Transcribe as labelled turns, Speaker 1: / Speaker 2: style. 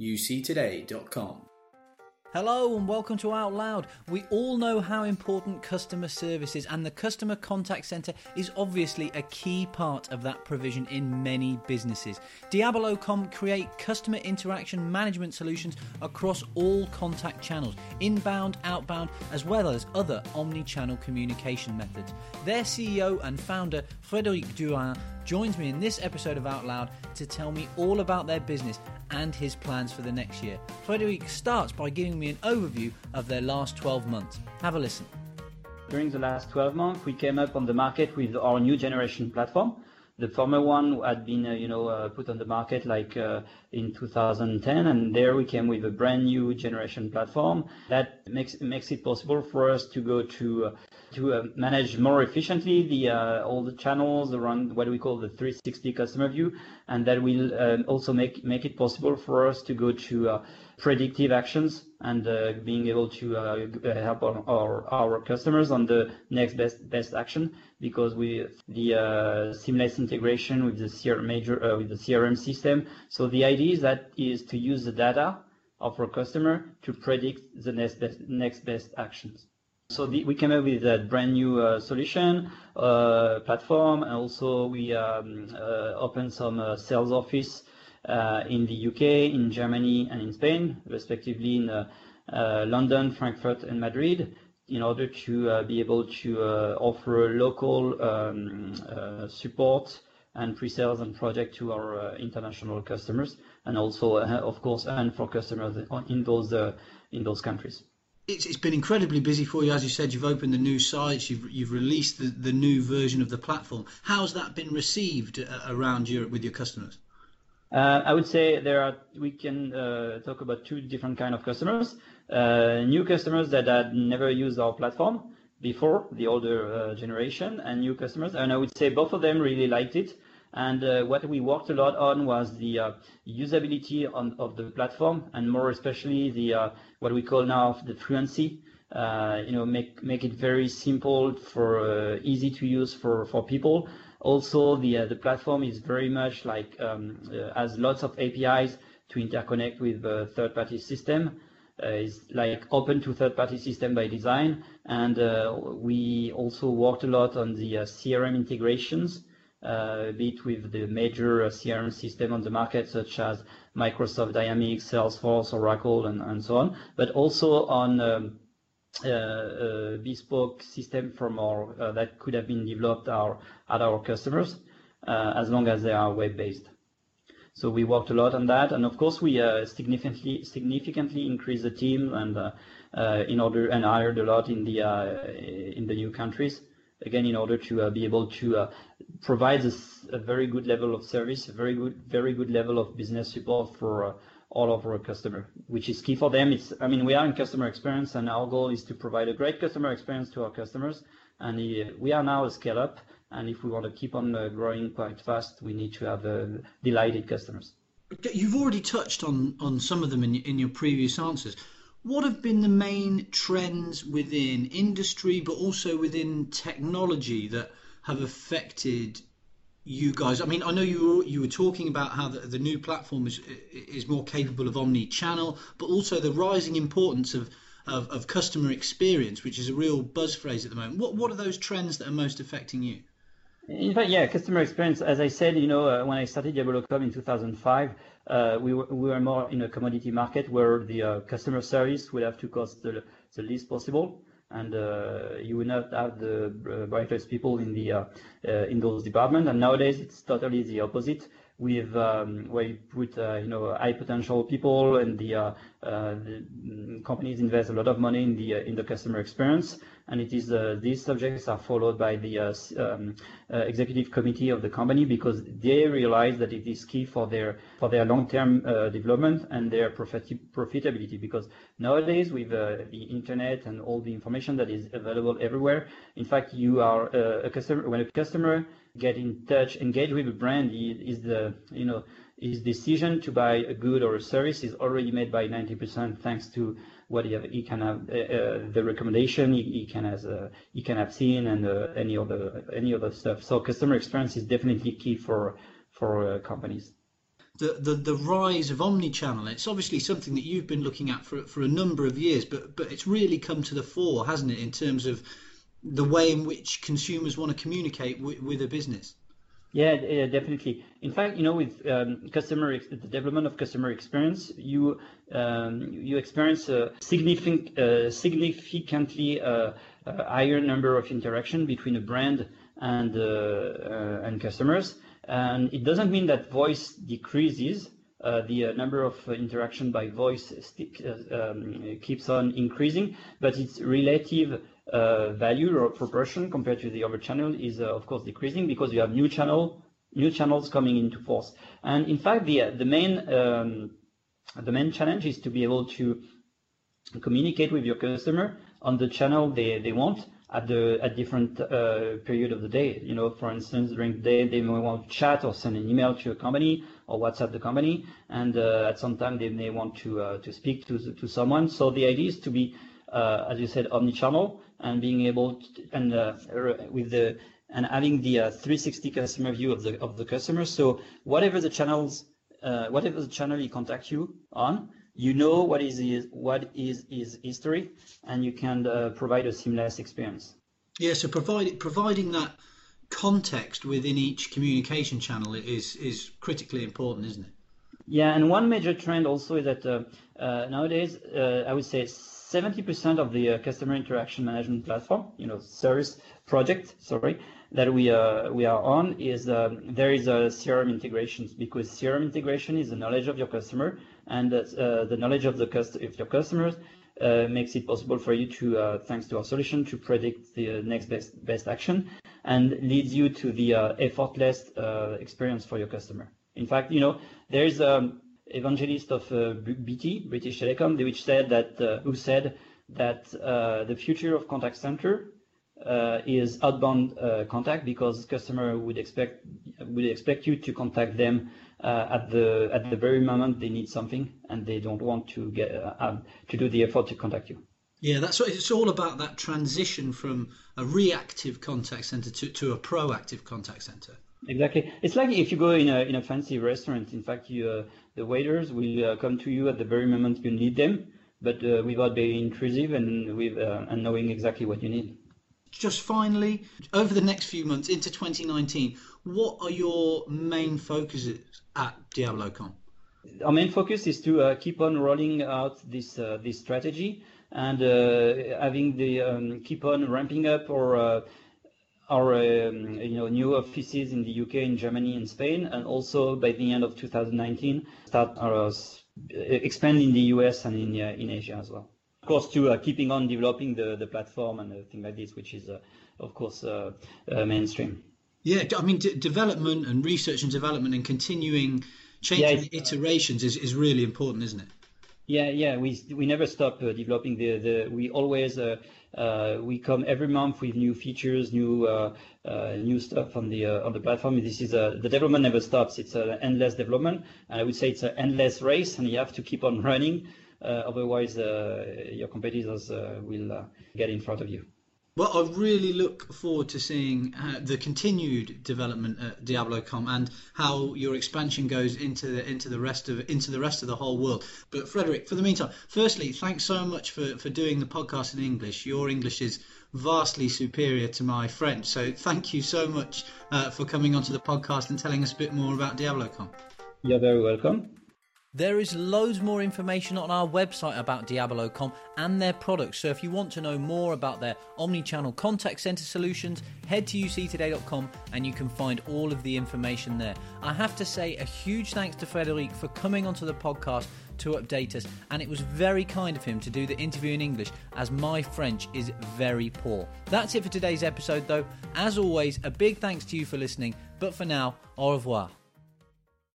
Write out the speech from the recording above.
Speaker 1: uctoday.com.
Speaker 2: Hello and welcome to Out Loud. We all know how important customer service is, and the customer contact center is obviously a key part of that provision in many businesses. Diabolocom create customer interaction management solutions across all contact channels, inbound, outbound, as well as other omni channel communication methods. Their CEO and founder, Frederic Durand, joins me in this episode of Out Loud to tell me all about their business and his plans for the next year. Frederic starts by giving me an overview of their last 12 months. Have a listen.
Speaker 3: During the last 12 months, we came up on the market with our new generation platform. The former one had been, uh, you know, uh, put on the market like uh, in 2010, and there we came with a brand new generation platform that makes makes it possible for us to go to uh, to uh, manage more efficiently the uh, all the channels around what we call the 360 customer view, and that will um, also make make it possible for us to go to predictive actions and uh, being able to uh, help our, our, our customers on the next best best action because we the uh, seamless integration with the major with the CRM system. So the idea is that is to use the data of our customer to predict the next best next best actions. So the, we came up with a brand new uh, solution uh, platform, and also we um, uh, opened some sales office in the UK, in Germany, and in Spain, respectively in London, Frankfurt, and Madrid, in order to be able to offer local um, support and pre-sales and project to our international customers, and also, of course, and for customers in those in those countries
Speaker 2: it's, it's been incredibly busy for you. As you said, you've opened the new sites, you've, you've released the, the new version of the platform. How's that been received uh, around Europe with your customers?
Speaker 3: Uh, I would say there are. We can uh, talk about two different kind of customers. Uh, new customers that had never used our platform before, the older uh, generation, and new customers. And I would say both of them really liked it. And uh, what we worked a lot on was the uh, usability on, of the platform, and more especially the uh, what we call now the fluency. Uh, you know, make make it very simple for uh, easy to use for for people. Also, the the platform is very much like um, has lots of APIs to interconnect with third-party system. Is like open to third-party system by design, and we also worked a lot on the CRM integrations. Uh, be it with the major uh, CRM system on the market, such as Microsoft Dynamics, Salesforce, Oracle, and, and so on, but also on um, uh, bespoke system from our uh, that could have been developed our, at our customers uh, as long as they are web-based. So we worked a lot on that, and of course we uh, significantly significantly increased the team and in order and hired a lot in the in the new countries again, in order to uh, be able to uh, provide a very good level of service, a very good, very good level of business support for uh, all of our customer, which is key for them. It's, I mean, we are in customer experience, and our goal is to provide a great customer experience to our customers. And we are now a scale up, and if we want to keep on uh, growing quite fast, we need to have uh, delighted customers.
Speaker 2: You've already touched on on some of them in in your previous answers. What have been the main trends within industry, but also within technology that have affected you guys? I mean, I know you were, you were talking about how the, the new platform is is more capable of omni-channel, but also the rising importance of, of, of customer experience, which is a real buzz phrase at the moment. What what are those trends that are most affecting you?
Speaker 3: In fact, yeah, customer experience. As I said, you know, uh, when I started Diabolocom in 2005, uh, we, were, we were more in a commodity market where the uh, customer service would have to cost the, the least possible, and uh, you would not have the uh, brightest people in the uh, in those departments. And nowadays, it's totally the opposite with um, where you put you know high potential people and the, the companies invest a lot of money in the in the customer experience and it is uh, these subjects are followed by the uh, um, uh, executive committee of the company because they realize that it is key for their for their long-term development and their profit profitability because nowadays with the internet and all the information that is available everywhere in fact you are a customer when a customer get in touch, engage with a brand is the, you know, his decision to buy a good or a service is already made by 90% thanks to what he, can have, uh, uh, the recommendation he, can has, uh, he can have seen and uh, any other any other stuff. So customer experience is definitely key for for companies.
Speaker 2: the, the, the rise of omnichannel. It's obviously something that you've been looking at for for a number of years, but but it's really come to the fore, hasn't it, in terms of the way in which consumers want to communicate with a business.
Speaker 3: Yeah, yeah, definitely. In fact, you know, with um, customer the development of customer experience, you um, you experience a significant, uh, significantly uh, higher number of interaction between a brand and uh, uh, and customers. And it doesn't mean that voice decreases. Uh, the uh, number of interaction by voice um, keeps on increasing, but its relative value or proportion compared to the other channel is of course decreasing because you have new channel, new channels coming into force. And in fact, the the main um, the main challenge is to be able to communicate with your customer on the channel they, they want at the at different uh, period of the day. You know, for instance, during the day they may want to chat or send an email to a company or WhatsApp the company, and uh, at some time they may want to uh, to speak to to someone. So the idea is to be, uh, as you said, omni-channel and being able to, and uh, with the and having the uh, 360 customer view of the of the customer. So whatever the channels, whatever the channel you contact you on, you know what is his, what is his history, and you can uh, provide a seamless experience.
Speaker 2: Yeah, so provide, providing that context within each communication channel is is critically important, isn't it?
Speaker 3: Yeah, and one major trend also is that uh, uh, nowadays uh, I would say 70% of the uh, customer interaction management platform, you know, service project, sorry, that we uh, we are on is um, there is a CRM integrations because CRM integration is the knowledge of your customer and uh, the knowledge of the cust- of your customers uh, makes it possible for you to, uh, thanks to our solution, to predict the next best best action and leads you to the effortless experience for your customer. In fact, you know, there's um, evangelist of BT, British Telecom, which said that who said that the future of contact center uh, is outbound uh, contact because customer would expect would expect you to contact them uh, at the at the very moment they need something and they don't want to get uh, um, to do the effort to contact you.
Speaker 2: Yeah, that's what it's all about. That transition from a reactive contact center to, to a proactive contact center.
Speaker 3: Exactly. It's like if you go in a in a fancy restaurant. In fact, you, uh, the waiters will uh, come to you at the very moment you need them, but uh, without being intrusive and with uh, and knowing exactly what you need
Speaker 2: just finally, over the next few months into 2019, what are your main focuses at Diabolocom?
Speaker 3: Our main focus is to uh, keep on rolling out this uh, this strategy and uh, having the um, keep on ramping up or uh, our um, you know new offices in the UK, in Germany, and Spain, and also by the end of 2019 start our expand in the US and in uh, in Asia as well of course, to uh, keeping on developing the, the platform and things like this, which is, uh, of course, uh, uh, mainstream.
Speaker 2: Yeah, I mean, d- development and research and development and continuing changing yeah, iterations is, is really important, isn't it?
Speaker 3: Yeah, yeah, we we never stop uh, developing the the. We always uh, uh, we come every month with new features, new new stuff on the on the platform. This is a, the development never stops. It's an endless development, and I would say it's an endless race, and you have to keep on running. Uh, otherwise, uh, your competitors uh, will get in front of you.
Speaker 2: Well, I really look forward to seeing uh, the continued development at Diabolocom and how your expansion goes into the into the rest of into the rest of the whole world. But Frederic, for the meantime, firstly, thanks so much for, for doing the podcast in English. Your English is vastly superior to my French, so thank you so much uh, for coming onto the podcast and telling us a bit more about Diabolocom.
Speaker 3: You're very welcome.
Speaker 2: There is loads more information on our website about Diabolocom and their products. So if you want to know more about their omni-channel contact center solutions, head to uctoday.com and you can find all of the information there. I have to say a huge thanks to Frederic for coming onto the podcast to update us, and it was very kind of him to do the interview in English as my French is very poor. That's it for today's episode though. As always, a big thanks to you for listening, but for now, au revoir.